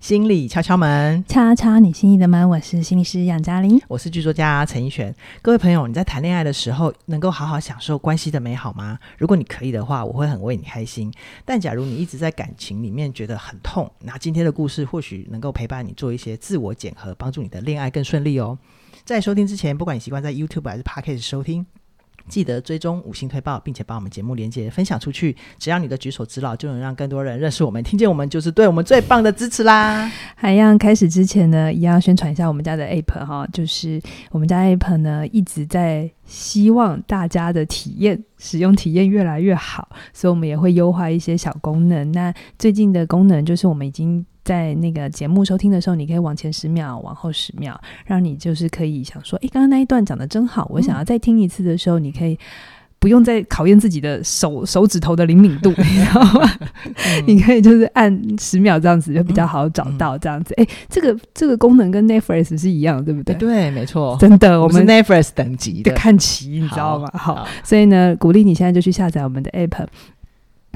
心理敲敲门，敲敲你心意的门。我是心理师杨嘉玲，我是剧作家陈奕璇。各位朋友，你在谈恋爱的时候，能够好好享受关系的美好吗？如果你可以的话，我会很为你开心。但假如你一直在感情里面觉得很痛，那今天的故事或许能够陪伴你做一些自我检核，帮助你的恋爱更顺利哦。在收听之前，不管你习惯在 YouTube 还是 Podcast 收听。记得追踪五星推报，并且把我们节目连接分享出去。只要你的举手之劳，就能让更多人认识我们、听见我们，就是对我们最棒的支持啦！还要开始之前呢，一样宣传一下我们家的 App 哈，就是我们家 App 呢一直在希望大家的体验、使用体验越来越好，所以我们也会优化一些小功能。那最近的功能就是我们已经。在那个节目收听的时候，你可以往前十秒，往后十秒，让你就是可以想说，诶，刚刚那一段讲的真好，我想要再听一次的时候，嗯、你可以不用再考验自己的手手指头的灵敏度，你知道吗？嗯、你可以就是按十秒这样子就比较好找到这样子。诶，这个这个功能跟 Netflix 是一样的，对不对？对，没错，真的，我们，我们是 Netflix 等级的看齐，你知道吗？好，好，所以呢，鼓励你现在就去下载我们的 App。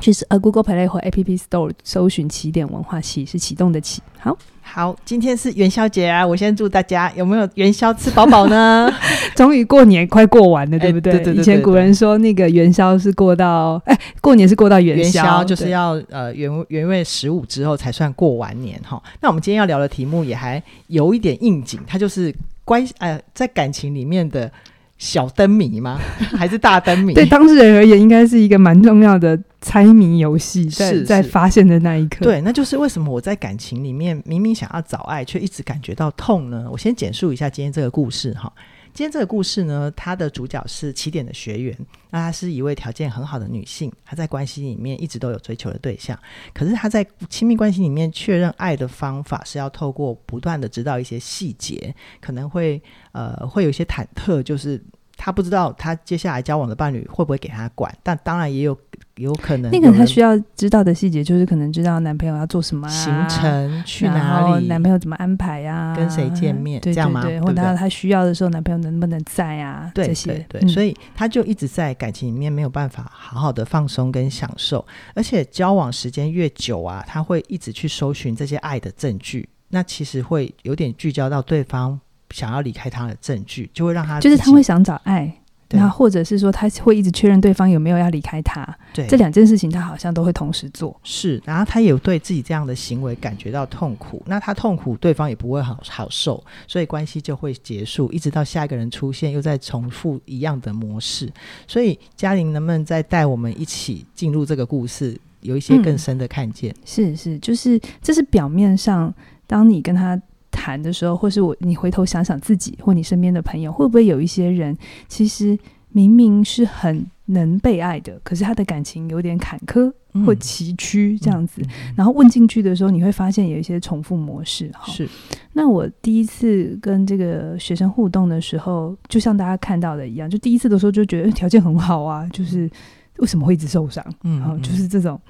去呃 Google Play 或 App Store 搜寻起点文化启是启动的启。好好，今天是元宵节啊！我先祝大家有没有元宵吃饱饱呢？终于过年快过完了，对不对？欸、对对对对对，以前古人说那个元宵是过到哎、欸，过年是过到元宵，元宵就是要呃元元月十五之后才算过完年哈。那我们今天要聊的题目也还有一点应景，它就是关呃在感情里面的。小灯谜吗？还是大灯谜？对当事人而言，应该是一个蛮重要的猜谜游戏。在在发现的那一刻，对，那就是为什么我在感情里面明明想要找爱，却一直感觉到痛呢？我先简述一下今天这个故事哈。今天这个故事呢，它的主角是起点的学员。那她是一位条件很好的女性，她在关系里面一直都有追求的对象。可是她在亲密关系里面确认爱的方法是要透过不断的知道一些细节，可能会呃会有一些忐忑，就是。他不知道他接下来交往的伴侣会不会给他管，但当然也有有可能。那个他需要知道的细节就是可能知道男朋友要做什么、啊、行程，去哪里，男朋友怎么安排呀、啊，跟谁见面，对对对，这样吗？对，或者他他需要的时候，男朋友能不能在啊？对，这些对，对，对、嗯，所以他就一直在感情里面没有办法好好的放松跟享受，而且交往时间越久啊，他会一直去搜寻这些爱的证据，那其实会有点聚焦到对方。想要离开他的证据，就会让他就是他会想找爱，那或者是说他会一直确认对方有没有要离开他。对，这两件事情他好像都会同时做。是，然后他也有对自己这样的行为感觉到痛苦，那他痛苦，对方也不会好好受，所以关系就会结束，一直到下一个人出现，又在重复一样的模式。所以嘉玲能不能再带我们一起进入这个故事，有一些更深的看见？嗯、是是，就是这是表面上，当你跟他。谈的时候，或是我，你回头想想自己或你身边的朋友，会不会有一些人，其实明明是很能被爱的，可是他的感情有点坎坷或崎岖这样子。然后问进去的时候，你会发现有一些重复模式。是。那我第一次跟这个学生互动的时候，就像大家看到的一样，就第一次的时候就觉得条件很好啊，就是为什么会一直受伤？嗯，然后就是这种，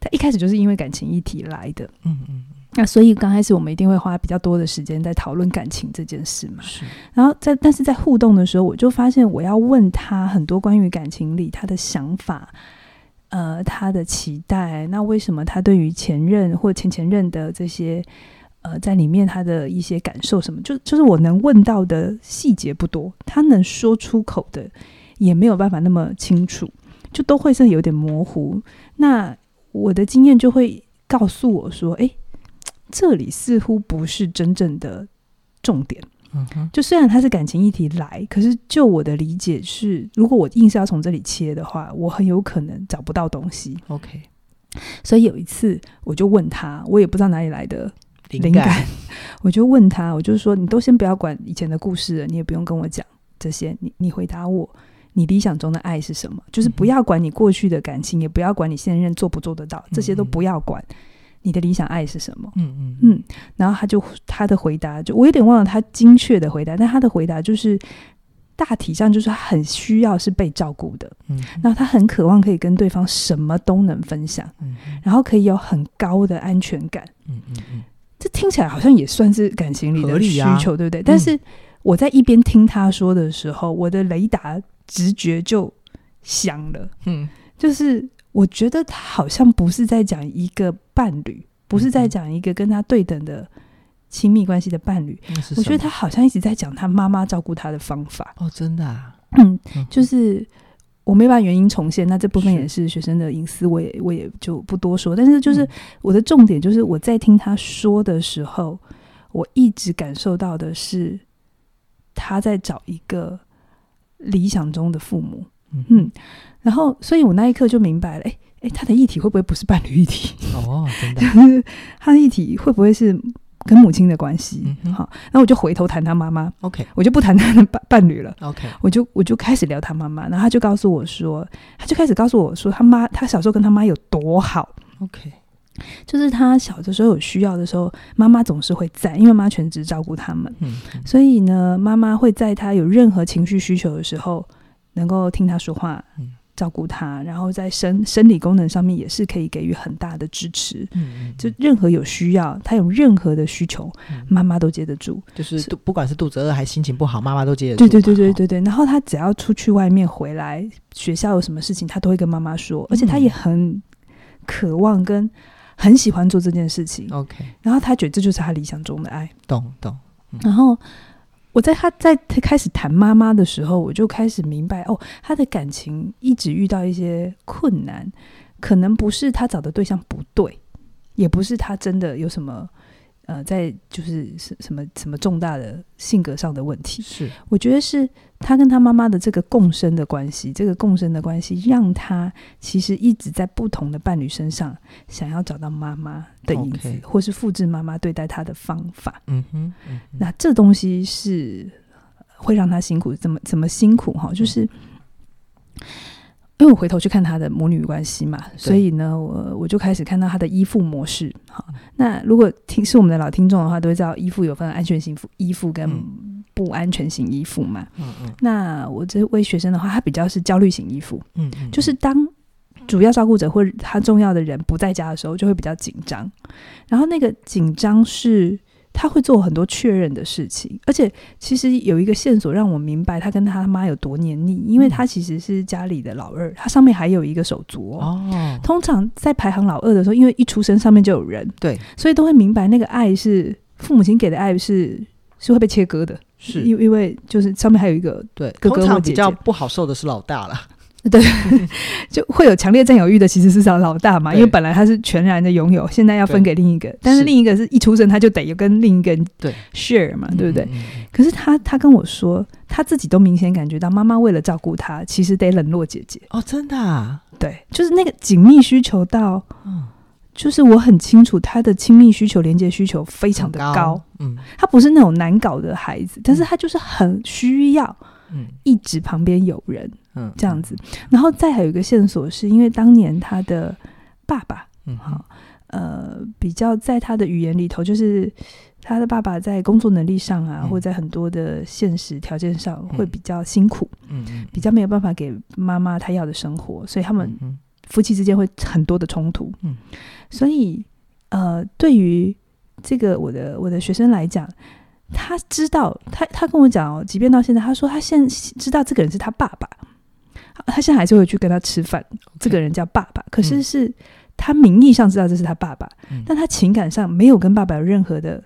他一开始就是因为感情议题来的。嗯嗯。那所以刚开始我们一定会花比较多的时间在讨论感情这件事嘛。是。然后在但是在互动的时候，我就发现我要问他很多关于感情里他的想法，呃，他的期待。那为什么他对于前任或前前任的这些呃在里面他的一些感受什么，就就是我能问到的细节不多，他能说出口的也没有办法那么清楚，就都会是有点模糊。那我的经验就会告诉我说，哎。这里似乎不是真正的重点。嗯哼，就虽然它是感情议题来，可是就我的理解是，如果我硬是要从这里切的话，我很有可能找不到东西。OK，所以有一次我就问他，我也不知道哪里来的灵感，灵感 我就问他，我就说：“你都先不要管以前的故事了，你也不用跟我讲这些，你你回答我，你理想中的爱是什么？就是不要管你过去的感情，也不要管你现任做不做得到，这些都不要管。”你的理想爱是什么？嗯嗯嗯，然后他就他的回答就我有点忘了他精确的回答，但他的回答就是大体上就是他很需要是被照顾的，嗯，然后他很渴望可以跟对方什么都能分享，嗯，然后可以有很高的安全感，嗯嗯嗯，这听起来好像也算是感情里的需求，对不对？但是我在一边听他说的时候，我的雷达直觉就响了，嗯，就是。我觉得他好像不是在讲一个伴侣不是在讲一个跟他对等的亲密关系的伴侣。我觉得他好像一直在讲他妈妈照顾他的方法。哦，真的啊，嗯，就是我没把原因重现，那这部分也是学生的隐私，我也我也就不多说。但是就是我的重点就是我在听他说的时候，我一直感受到的是他在找一个理想中的父母。嗯，然后所以我那一刻就明白了，哎。哎，他的议题会不会不是伴侣议题？哦，真的，他的议题会不会是跟母亲的关系？嗯、好，那我就回头谈他妈妈。OK，我就不谈他的伴伴侣了。OK，我就我就开始聊他妈妈，然后他就告诉我说，他就开始告诉我说，他妈他小时候跟他妈有多好。OK，就是他小的时候有需要的时候，妈妈总是会在，因为妈妈全职照顾他们。嗯，所以呢，妈妈会在他有任何情绪需求的时候，能够听他说话。嗯。照顾他，然后在生生理功能上面也是可以给予很大的支持。嗯，就任何有需要，他有任何的需求，嗯、妈妈都接得住。就是不管是肚子饿还是心情不好，妈妈都接得住。对对对对对对。然后他只要出去外面回来，学校有什么事情，他都会跟妈妈说，而且他也很渴望跟很喜欢做这件事情。OK，然后他觉得这就是他理想中的爱。懂懂。嗯、然后。我在他在他开始谈妈妈的时候，我就开始明白哦，他的感情一直遇到一些困难，可能不是他找的对象不对，也不是他真的有什么呃，在就是什什么什么重大的性格上的问题。是，我觉得是他跟他妈妈的这个共生的关系，这个共生的关系让他其实一直在不同的伴侣身上想要找到妈妈的影子，Okay. 或是复制妈妈对待他的方法。嗯哼，嗯哼，那这东西是会让他辛苦，怎么怎么辛苦哈？就是因为我回头去看他的母女关系嘛，所以呢，我我就开始看到他的依附模式。好，那如果听是我们的老听众的话，都会知道依附有分安全型依附跟不安全型依附嘛。嗯嗯。那我这位学生的话，他比较是焦虑型依附。嗯嗯。就是当。主要照顾者或者他重要的人不在家的时候，就会比较紧张。然后那个紧张是他会做很多确认的事情，而且其实有一个线索让我明白他跟他妈有多黏腻，因为他其实是家里的老二，他上面还有一个手足哦。通常在排行老二的时候，因为一出生上面就有人，对，所以都会明白那个爱是父母亲给的爱是是会被切割的，是因为因为就是上面还有一个对。通常比较不好受的是老大了。对，就会有强烈占有欲的，其实是找老大嘛，因为本来他是全然的拥有，现在要分给另一个，但是另一个是一出生他就得有跟另一个人对。share 嘛，对不对？可是他他跟我说，他自己都明显感觉到妈妈为了照顾他，其实得冷落姐姐。哦，真的啊，对，就是那个紧密需求到，嗯，就是我很清楚他的亲密需求、连接需求非常的高，嗯，他不是那种难搞的孩子，但是他就是很需要。嗯，一直旁边有人，嗯，这样子，然后再还有一个线索，是因为当年他的爸爸，嗯，好，呃，比较在他的语言里头，就是他的爸爸在工作能力上啊，或在很多的现实条件上会比较辛苦，嗯，比较没有办法给妈妈他要的生活，所以他们夫妻之间会很多的冲突，嗯，所以呃，对于这个我的我的学生来讲。他知道，他他跟我讲哦，即便到现在，他说他现知道这个人是他爸爸，他现在还是会去跟他吃饭。这个人叫爸爸，可是是他名义上知道这是他爸爸，嗯、但他情感上没有跟爸爸有任何的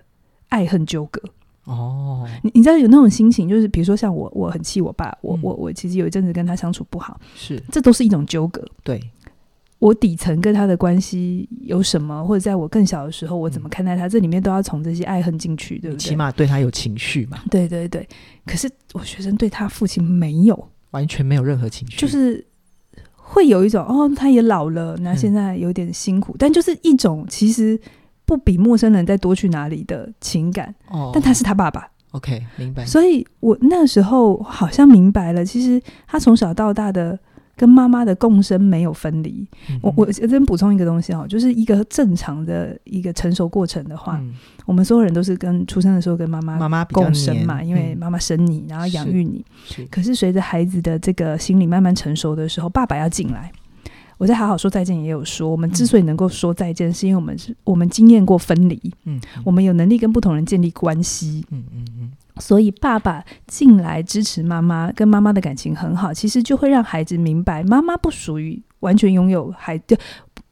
爱恨纠葛。哦，你你知道有那种心情，就是比如说像我，我很气我爸，我我我其实有一阵子跟他相处不好，是这都是一种纠葛。对。我底层跟他的关系有什么，或者在我更小的时候，我怎么看待他？嗯、这里面都要从这些爱恨进去，对不对？起码对他有情绪嘛。对对对。可是我学生对他父亲没有，完全没有任何情绪，就是会有一种哦，他也老了，那现在有点辛苦，嗯、但就是一种其实不比陌生人再多去哪里的情感。哦。但他是他爸爸。OK，明白。所以我那时候好像明白了，其实他从小到大的。跟妈妈的共生没有分离。嗯、我我先补充一个东西哈，就是一个正常的一个成熟过程的话，嗯、我们所有人都是跟出生的时候跟妈妈妈妈共生嘛，因为妈妈生你，然后养育你。是。可是随着孩子的这个心理慢慢成熟的时候，爸爸要进来。我在好好说再见也有说，我们之所以能够说再见，是因为我们是我们经验过分离。嗯。我们有能力跟不同人建立关系。嗯嗯嗯。所以爸爸进来支持妈妈，跟妈妈的感情很好，其实就会让孩子明白，妈妈不属于完全拥有孩子，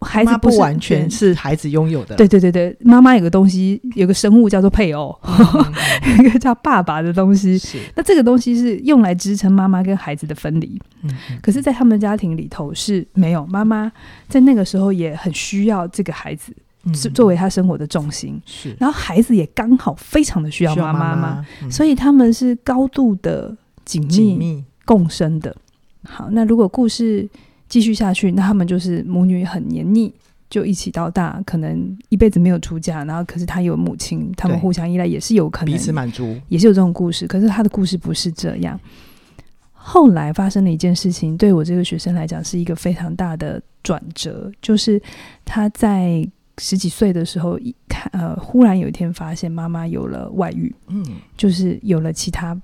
孩子不完全是孩子拥有的。对对对对，妈妈有个东西，有个生物叫做配偶，一个 叫爸爸的东西。是，那这个东西是用来支撑妈妈跟孩子的分离。嗯，可是，在他们家庭里头是没有妈妈，在那个时候也很需要这个孩子。是作为他生活的重心，是。然后孩子也刚好非常的需要妈妈嘛，所以他们是高度的紧密共生的。好，那如果故事继续下去，那他们就是母女很黏腻，就一起到大，可能一辈子没有出嫁，然后可是他有母亲，他们互相依赖也是有可能，彼此满足，也是有这种故事。可是他的故事不是这样。后来发生了一件事情，对我这个学生来讲是一个非常大的转折，就是他在。十几岁的时候，一看呃，忽然有一天发现妈妈有了外遇，嗯，就是有了其他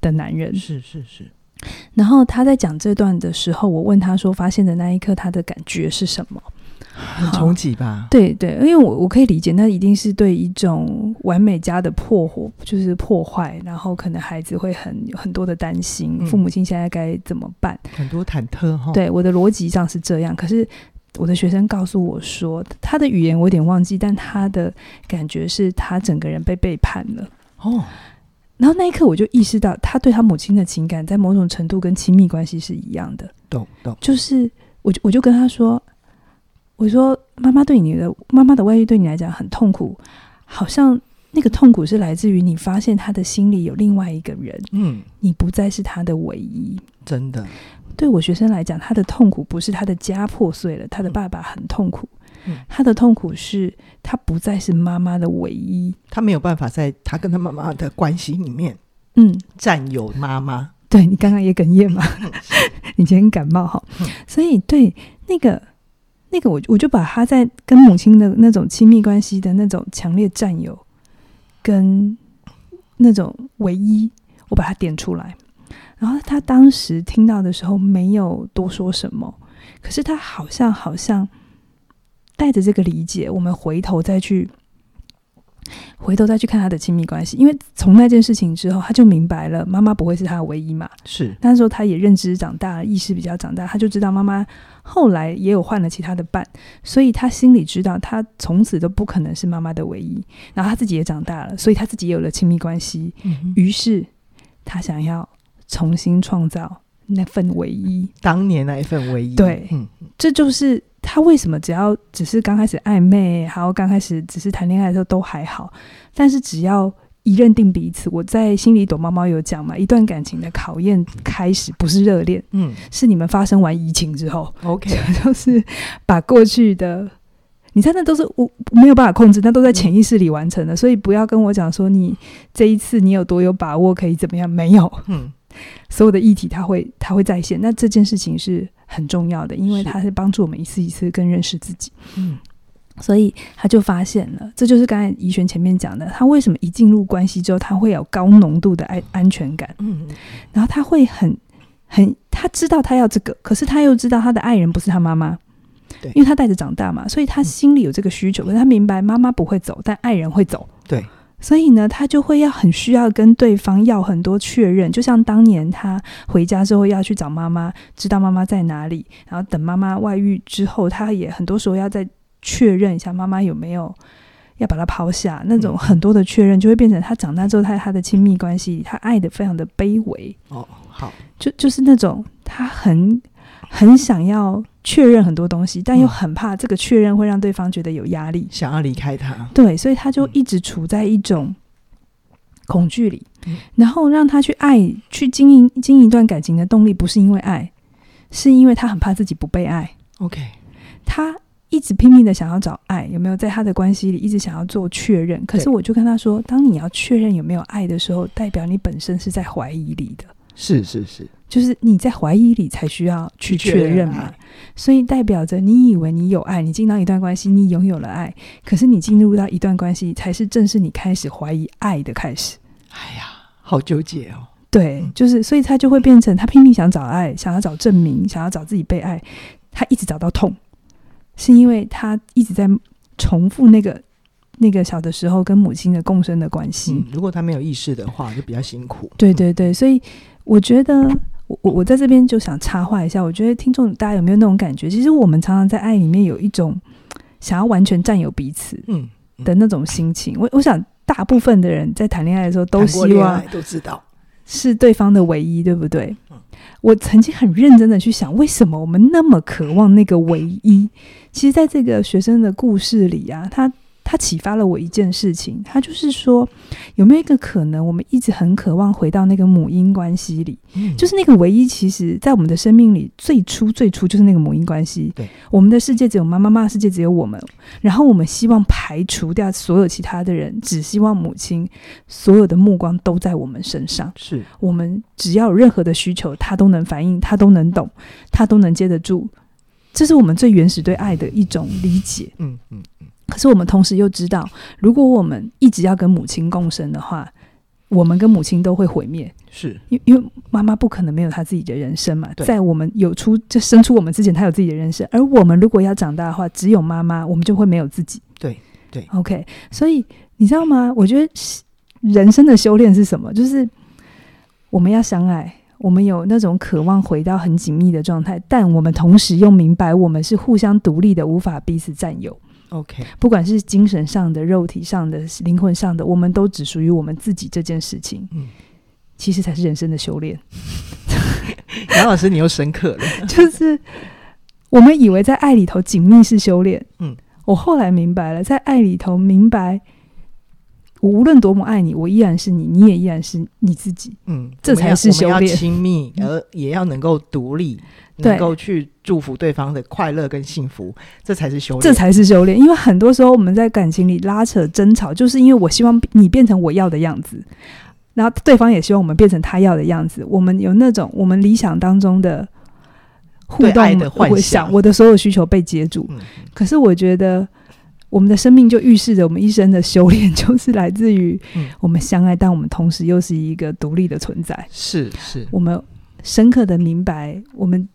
的男人，是是是。然后他在讲这段的时候，我问他说：“发现的那一刻，他的感觉是什么？”很冲击吧？对对，因为我我可以理解，那一定是对一种完美家的破火，就是破坏，然后可能孩子会很很多的担心，嗯、父母亲现在该怎么办？很多忐忑哈。对，我的逻辑上是这样，可是。我的学生告诉我说，他的语言我有点忘记，但他的感觉是他整个人被背叛了。哦，然后那一刻我就意识到，他对他母亲的情感在某种程度跟亲密关系是一样的。懂懂，就是我就我就跟他说，我说妈妈对你的妈妈的外遇对你来讲很痛苦，好像那个痛苦是来自于你发现他的心里有另外一个人，嗯，你不再是他的唯一，真的。对我学生来讲，他的痛苦不是他的家破碎了，他的爸爸很痛苦。嗯，他的痛苦是他不再是妈妈的唯一，他没有办法在他跟他妈妈的关系里面，嗯，占有妈妈。对，你刚刚也哽咽嘛？你今天感冒哈？所以对那个那个我我就把他在跟母亲的那种亲密关系的那种强烈占有跟那种唯一，我把它点出来。然后他当时听到的时候没有多说什么，可是他好像好像带着这个理解，我们回头再去回头再去看他的亲密关系，因为从那件事情之后，他就明白了妈妈不会是他的唯一嘛。是那时候他也认知长大，意识比较长大，他就知道妈妈后来也有换了其他的伴，所以他心里知道他从此都不可能是妈妈的唯一。然后他自己也长大了，所以他自己也有了亲密关系。嗯，于是他想要。重新创造那份唯一，当年那一份唯一。对，嗯，这就是他为什么只要只是刚开始暧昧，还有刚开始只是谈恋爱的时候都还好，但是只要一认定彼此，我在心里躲猫猫有讲嘛，一段感情的考验开始不是热恋，嗯，是你们发生完移情之后，OK，就是把过去的，你猜那都是我没有办法控制，那都在潜意识里完成的，嗯，所以不要跟我讲说你这一次你有多有把握可以怎么样，没有，嗯。所有的议题，它会它会在线。那这件事情是很重要的，因为它是帮助我们一次一次更认识自己。嗯，所以他就发现了，这就是刚才怡璇前面讲的，他为什么一进入关系之后，他会有高浓度的爱安全感。嗯，然后他会很很，他知道他要这个，可是他又知道他的爱人不是他妈妈，对，因为他带着长大嘛，所以他心里有这个需求，可是他明白妈妈不会走，但爱人会走。对。所以呢，他就会要很需要跟对方要很多确认，就像当年他回家之后要去找妈妈，知道妈妈在哪里，然后等妈妈外遇之后，他也很多时候要再确认一下妈妈有没有要把他抛下，那种很多的确认，就会变成他长大之后，他他的亲密关系里，他爱的非常的卑微。哦，好，就就是那种他很很想要。确认很多东西，但又很怕这个确认会让对方觉得有压力，想要离开他。对，所以他就一直处在一种恐惧里，嗯、然后让他去爱、去经营、经营一段感情的动力，不是因为爱，是因为他很怕自己不被爱。OK，他一直拼命的想要找爱，有没有在他的关系里一直想要做确认？可是我就跟他说，当你要确认有没有爱的时候，代表你本身是在怀疑里的。是是是。就是你在怀疑里才需要去确认嘛，所以代表着你以为你有爱，你进到一段关系，你拥有了爱，可是你进入到一段关系，才是正是你开始怀疑爱的开始。哎呀，好纠结哦。对，就是所以他就会变成他拼命想找爱，想要找证明，想要找自己被爱，他一直找到痛，是因为他一直在重复那个那个小的时候跟母亲的共生的关系。嗯，如果他没有意识的话，就比较辛苦。对对对，所以我觉得。我我我在这边就想插话一下，我觉得听众大家有没有那种感觉？其实我们常常在爱里面有一种想要完全占有彼此嗯的那种心情。我我想大部分的人在谈恋爱的时候都希望都知道是对方的唯一，对不对？我曾经很认真的去想，为什么我们那么渴望那个唯一？其实，在这个学生的故事里啊，他。他启发了我一件事情，他就是说，有没有一个可能，我们一直很渴望回到那个母婴关系里，嗯，就是那个唯一，其实，在我们的生命里，最初最初就是那个母婴关系。对，我们的世界只有妈妈，妈妈的世界只有我们，然后我们希望排除掉所有其他的人，只希望母亲所有的目光都在我们身上。是我们只要有任何的需求，他都能反应，他都能懂，他都能接得住。这是我们最原始对爱的一种理解。嗯嗯。可是我们同时又知道，如果我们一直要跟母亲共生的话，我们跟母亲都会毁灭。是，因因为妈妈不可能没有她自己的人生嘛。在我们有出就生出我们之前，她有自己的人生。而我们如果要长大的话，只有妈妈，我们就会没有自己。对对，OK。所以你知道吗？我觉得人生的修炼是什么？就是我们要相爱，我们有那种渴望回到很紧密的状态，但我们同时又明白，我们是互相独立的，无法彼此占有。OK，不管是精神上的、肉体上的、灵魂上的，我们都只属于我们自己。这件事情，嗯，其实才是人生的修炼。杨老师，你又深刻了。就是我们以为在爱里头紧密是修炼，嗯，我后来明白了，在爱里头明白，我无论多么爱你，我依然是你，你也依然是你自己。嗯，这才是修炼。亲密，而也要能够独立。能够去祝福对方的快乐跟幸福，这才是修炼，这才是修炼。因为很多时候我们在感情里拉扯争吵，就是因为我希望你变成我要的样子，然后对方也希望我们变成他要的样子。我们有那种我们理想当中的互动的幻想，我的所有需求被接住。嗯。可是我觉得我们的生命就预示着我们一生的修炼，就是来自于我们相爱，但我们同时又是一个独立的存在。是是，我们深刻的明白我们。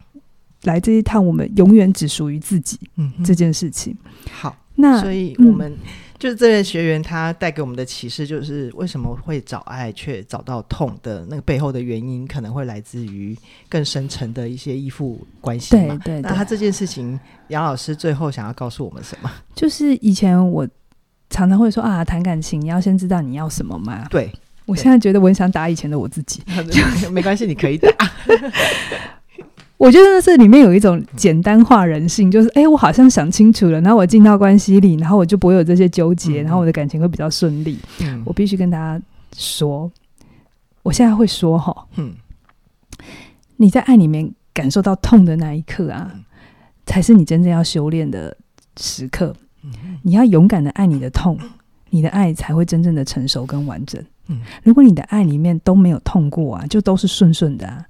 来这一趟，我们永远只属于自己。嗯，这件事情。好，那所以我们、嗯、就是这位学员，他带给我们的启示就是：为什么会找爱却找到痛的那个背后的原因，可能会来自于更深层的一些依附关系嘛。对对，对。那他这件事情，杨老师最后想要告诉我们什么？就是以前我常常会说啊，谈感情你要先知道你要什么嘛。对。我现在觉得我很想打以前的我自己。没关系，你可以打。我觉得这里面有一种简单化人性，就是哎，我好像想清楚了，然后我进到关系里，然后我就不会有这些纠结，然后我的感情会比较顺利。嗯，我必须跟大家说，我现在会说哈，嗯，你在爱里面感受到痛的那一刻啊，才是你真正要修炼的时刻。你要勇敢的爱你的痛，你的爱才会真正的成熟跟完整。嗯，如果你的爱里面都没有痛过啊，就都是顺顺的啊。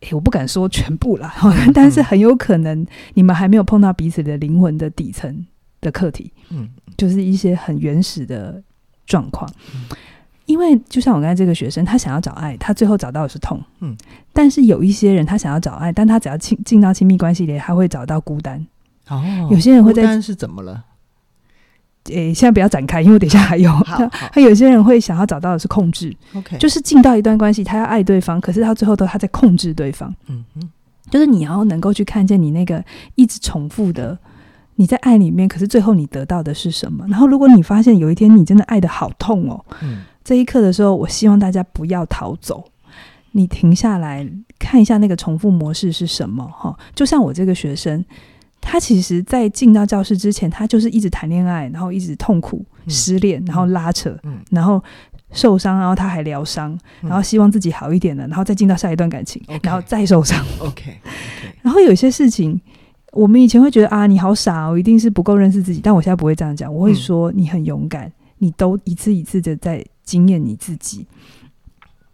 欸、我不敢说全部啦，但是很有可能你们还没有碰到彼此的灵魂的底层的课题，嗯，就是一些很原始的状况。嗯、因为就像我刚才这个学生，他想要找爱，他最后找到的是痛，嗯。但是有一些人，他想要找爱，但他只要进进到亲密关系里，他会找到孤单。哦，有些人会在，孤单是怎么了？诶，现在不要展开，因为等一下还有。他他有些人会想要找到的是控制，OK，就是进到一段关系，他要爱对方，可是他最后都他在控制对方。嗯嗯，就是你要能够去看见你那个一直重复的你在爱里面，可是最后你得到的是什么？然后如果你发现有一天你真的爱的好痛哦，嗯，这一刻的时候，我希望大家不要逃走，你停下来看一下那个重复模式是什么哈。就像我这个学生。他其实，在进到教室之前，他就是一直谈恋爱，然后一直痛苦、失恋，然后拉扯，然后受伤，然后他还疗伤，然后希望自己好一点了，然后再进到下一段感情，然后再受伤。OK，然后有些事情，我们以前会觉得啊，你好傻哦，一定是不够认识自己。但我现在不会这样讲，我会说你很勇敢，你都一次一次的在经验你自己。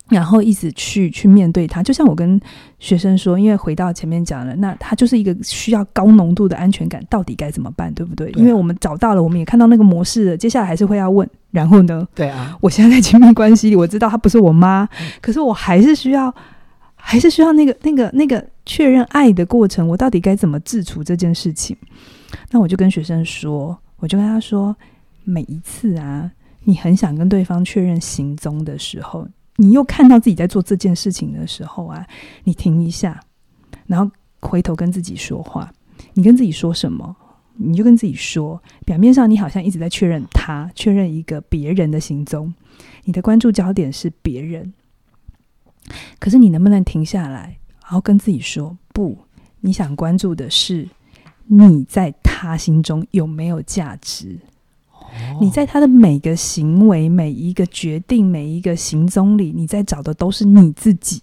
然后一直去去面对他，就像我跟学生说，因为回到前面讲了，那他就是一个需要高浓度的安全感，到底该怎么办，对不对？对啊。因为我们找到了，我们也看到那个模式了，接下来还是会要问，然后呢？对啊，我现在在亲密关系里，我知道他不是我妈，嗯，可是我还是需要，还是需要那个那个那个确认爱的过程，我到底该怎么自处这件事情？那我就跟学生说，我就跟他说，每一次啊，你很想跟对方确认行踪的时候。你又看到自己在做这件事情的时候啊，你停一下，然后回头跟自己说话。你跟自己说什么？你就跟自己说。表面上你好像一直在确认他，确认一个别人的行踪，你的关注焦点是别人。可是你能不能停下来，然后跟自己说：不，你想关注的是你在他心中有没有价值？你在他的每个行为、每一个决定、每一个行踪里，你在找的都是你自己，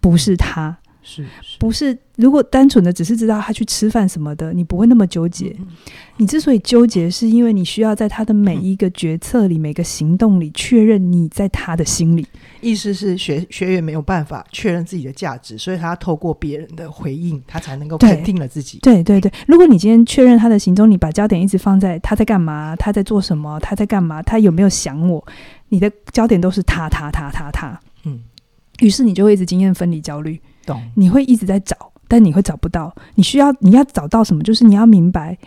不是他。是，是不是？如果单纯的只是知道他去吃饭什么的，你不会那么纠结。嗯、你之所以纠结，是因为你需要在他的每一个决策里、嗯、每个行动里确认你在他的心里。意思是学学员没有办法确认自己的价值，所以他透过别人的回应，他才能够肯定了自己。对对对，如果你今天确认他的行踪，你把焦点一直放在他在干嘛，他在做什么，他在干嘛，他有没有想我，你的焦点都是他他他他他。嗯，于是你就会一直经验分离焦虑。懂，你会一直在找，但你会找不到。你需要，你要找到什么？就是你要明白，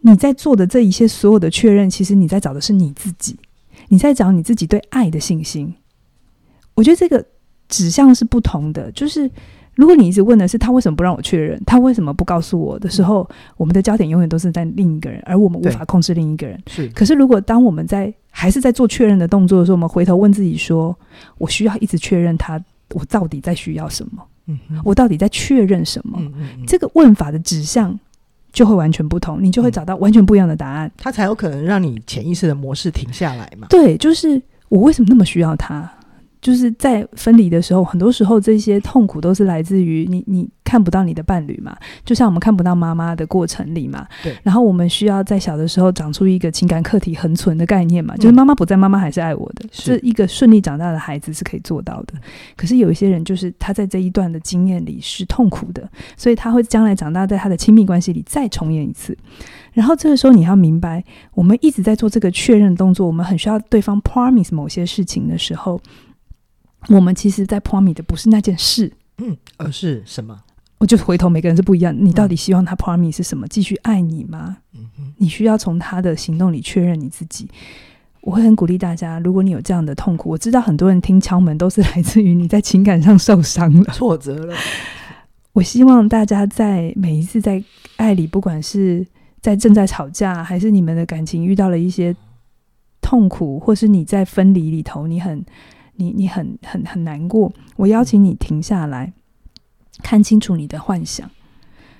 你在做的这一些所有的确认，其实你在找的是你自己，你在找你自己对爱的信心。我觉得这个指向是不同的，就是。如果你一直问的是他为什么不让我确认，他为什么不告诉我的时候，嗯、我们的焦点永远都是在另一个人，而我们无法控制另一个人。是。可是如果当我们在还是在做确认的动作的时候，我们回头问自己说：我需要一直确认他，我到底在需要什么？我到底在确认什么？嗯嗯嗯。这个问法的指向就会完全不同，你就会找到完全不一样的答案。它才有可能让你潜意识的模式停下来嘛？对，就是我为什么那么需要他？就是在分离的时候，很多时候这些痛苦都是来自于你，你看不到你的伴侣嘛，就像我们看不到妈妈的过程里嘛。对。然后我们需要在小的时候长出一个情感课题恒存的概念嘛，就是妈妈不在，妈妈还是爱我的。是。这一个顺利长大的孩子是可以做到的。可是有一些人，就是他在这一段的经验里是痛苦的，所以他会将来长大，在他的亲密关系里再重演一次。然后这个时候你要明白，我们一直在做这个确认动作，我们很需要对方 promise 某些事情的时候。我们其实，在 promise 的不是那件事，嗯，而是什么？我就回头，每个人是不一样。你到底希望他 promise 是什么？继续爱你吗？嗯哼，你需要从他的行动里确认你自己。我会很鼓励大家，如果你有这样的痛苦，我知道很多人听敲门都是来自于你在情感上受伤了、挫折了。我希望大家在每一次在爱里，不管是在正在吵架，还是你们的感情遇到了一些痛苦，或是你在分离里头，你很。你你很很很难过，我邀请你停下来，看清楚你的幻想。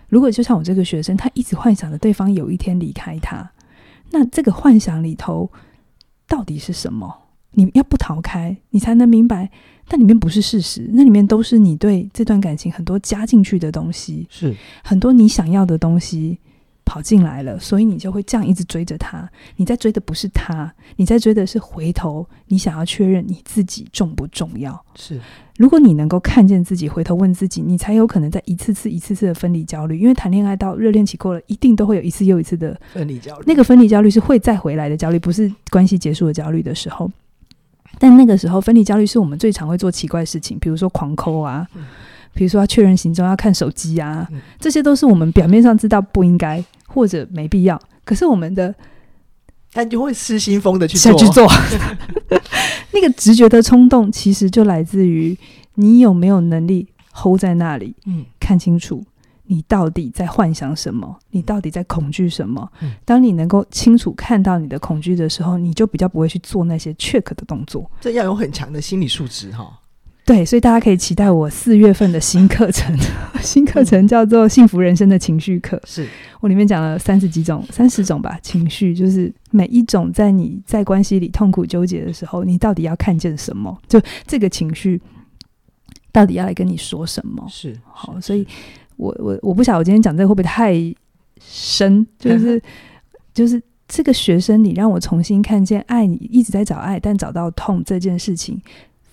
如果就像我这个学生，他一直幻想着对方有一天离开他，那这个幻想里头到底是什么？你要不逃开，你才能明白，那里面不是事实，那里面都是你对这段感情很多加进去的东西，是很多你想要的东西。跑进来了，所以你就会这样一直追着他。你在追的不是他，你在追的是回头。你想要确认你自己重不重要？是。如果你能够看见自己，回头问自己，你才有可能在一次次、一次次的分离焦虑。因为谈恋爱到热恋期过了，一定都会有一次又一次的分离焦虑。那个分离焦虑是会再回来的焦虑，不是关系结束的焦虑的时候。但那个时候，分离焦虑是我们最常会做奇怪事情，比如说狂抠啊。嗯比如说要确认行踪，要看手机啊，嗯，这些都是我们表面上知道不应该或者没必要，可是我们的，但就会失心疯的去做。去做 那个直觉的冲动，其实就来自于你有没有能力 hold 在那里，嗯，看清楚你到底在幻想什么，你到底在恐惧什么。嗯，当你能够清楚看到你的恐惧的时候，你就比较不会去做那些 check 的动作。这要有很强的心理素质哈。对，所以大家可以期待我四月份的新课程，新课程叫做《幸福人生的情绪课》。是我里面讲了三十几种、三十种吧情绪，就是每一种在你在关系里痛苦纠结的时候，你到底要看见什么？就这个情绪到底要来跟你说什么？是好，所以我我我不晓得我今天讲这个会不会太深？就是 就是这个学生，你让我重新看见爱，你一直在找爱，但找到痛这件事情。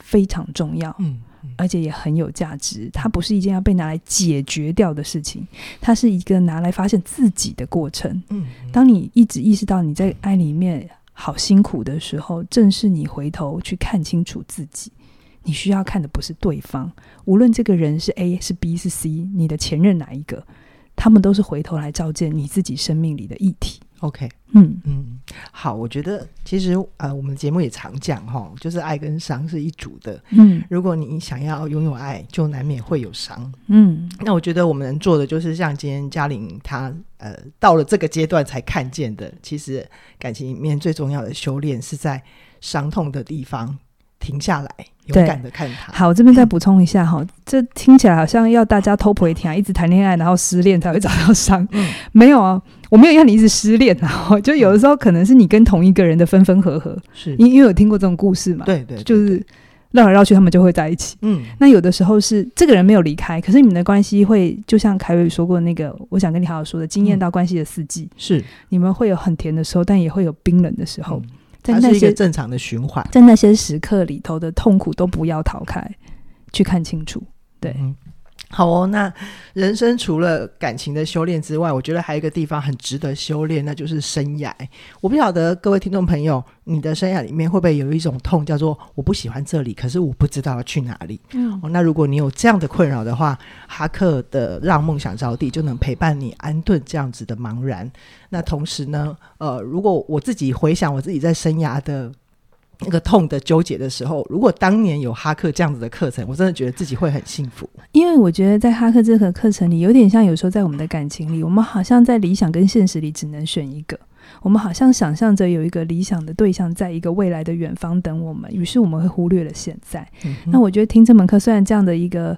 非常重要，嗯，而且也很有价值。它不是一件要被拿来解决掉的事情，它是一个拿来发现自己的过程。嗯，当你一直意识到你在爱里面好辛苦的时候，正是你回头去看清楚自己。你需要看的不是对方，无论这个人是 A 是 B 是 C，你的前任哪一个，他们都是回头来照见你自己生命里的议题。OK，嗯嗯。好，我觉得其实呃，我们节目也常讲哈，就是爱跟伤是一组的。嗯，如果你想要拥有爱，就难免会有伤。嗯，那我觉得我们能做的就是像今天嘉玲她呃到了这个阶段才看见的，其实感情里面最重要的修炼是在伤痛的地方停下来。勇敢的看他。好，我这边再补充一下哈，这听起来好像要大家偷陪听，一直谈恋爱，然后失恋才会找到伤。嗯，没有啊，我没有要你一直失恋啊，就有的时候可能是你跟同一个人的分分合合，是因因为有听过这种故事嘛？对对，对，就是绕来绕去，他们就会在一起。嗯，那有的时候是这个人没有离开，可是你们的关系会就像凯瑞说过那个，我想跟你好好说的，经验到关系的四季，嗯，是你们会有很甜的时候，但也会有冰冷的时候。嗯在那些正常的循环，在那些时刻里头的痛苦都不要逃开，去看清楚。对。嗯好哦，那人生除了感情的修炼之外，我觉得还有一个地方很值得修炼，那就是生涯。我不晓得各位听众朋友，你的生涯里面会不会有一种痛，叫做我不喜欢这里，可是我不知道要去哪里。嗯，哦，那如果你有这样的困扰的话，哈克的让梦想着地就能陪伴你安顿这样子的茫然。那同时呢，呃，如果我自己回想我自己在生涯的。那个痛的纠结的时候，如果当年有哈克这样子的课程，我真的觉得自己会很幸福。因为我觉得在哈克这个课程里，有点像有时候在我们的感情里，我们好像在理想跟现实里只能选一个。我们好像想象着有一个理想的对象，在一个未来的远方等我们，于是我们会忽略了现在。嗯、那我觉得听这门课，虽然这样的一个。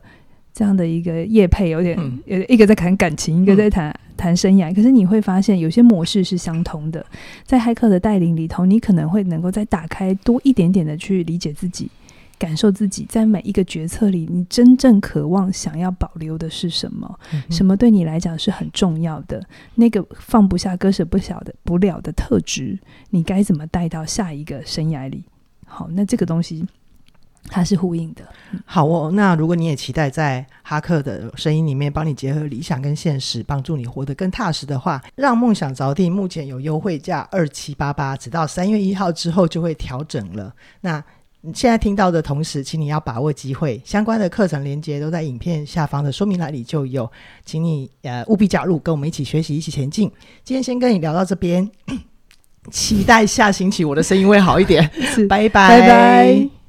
这样的一个业配有点，有、嗯、一个在谈感情，一个在谈谈、嗯、生涯。可是你会发现，有些模式是相通的。在骇客的带领里头，你可能会能够再打开多一点点的去理解自己，感受自己。在每一个决策里，你真正渴望想要保留的是什么？嗯、什么对你来讲是很重要的？那个放不下、割舍不晓的不了的特质，你该怎么带到下一个生涯里？好，那这个东西。它是呼应的，好哦。那如果你也期待在哈克的声音里面帮你结合理想跟现实，帮助你活得更踏实的话，让梦想着地目前有优惠价二七八八，直到三月一号之后就会调整了。那现在听到的同时，请你要把握机会，相关的课程连接都在影片下方的说明栏里就有，请你呃务必加入，跟我们一起学习，一起前进。今天先跟你聊到这边，期待下星期我的声音会好一点。拜拜。拜拜。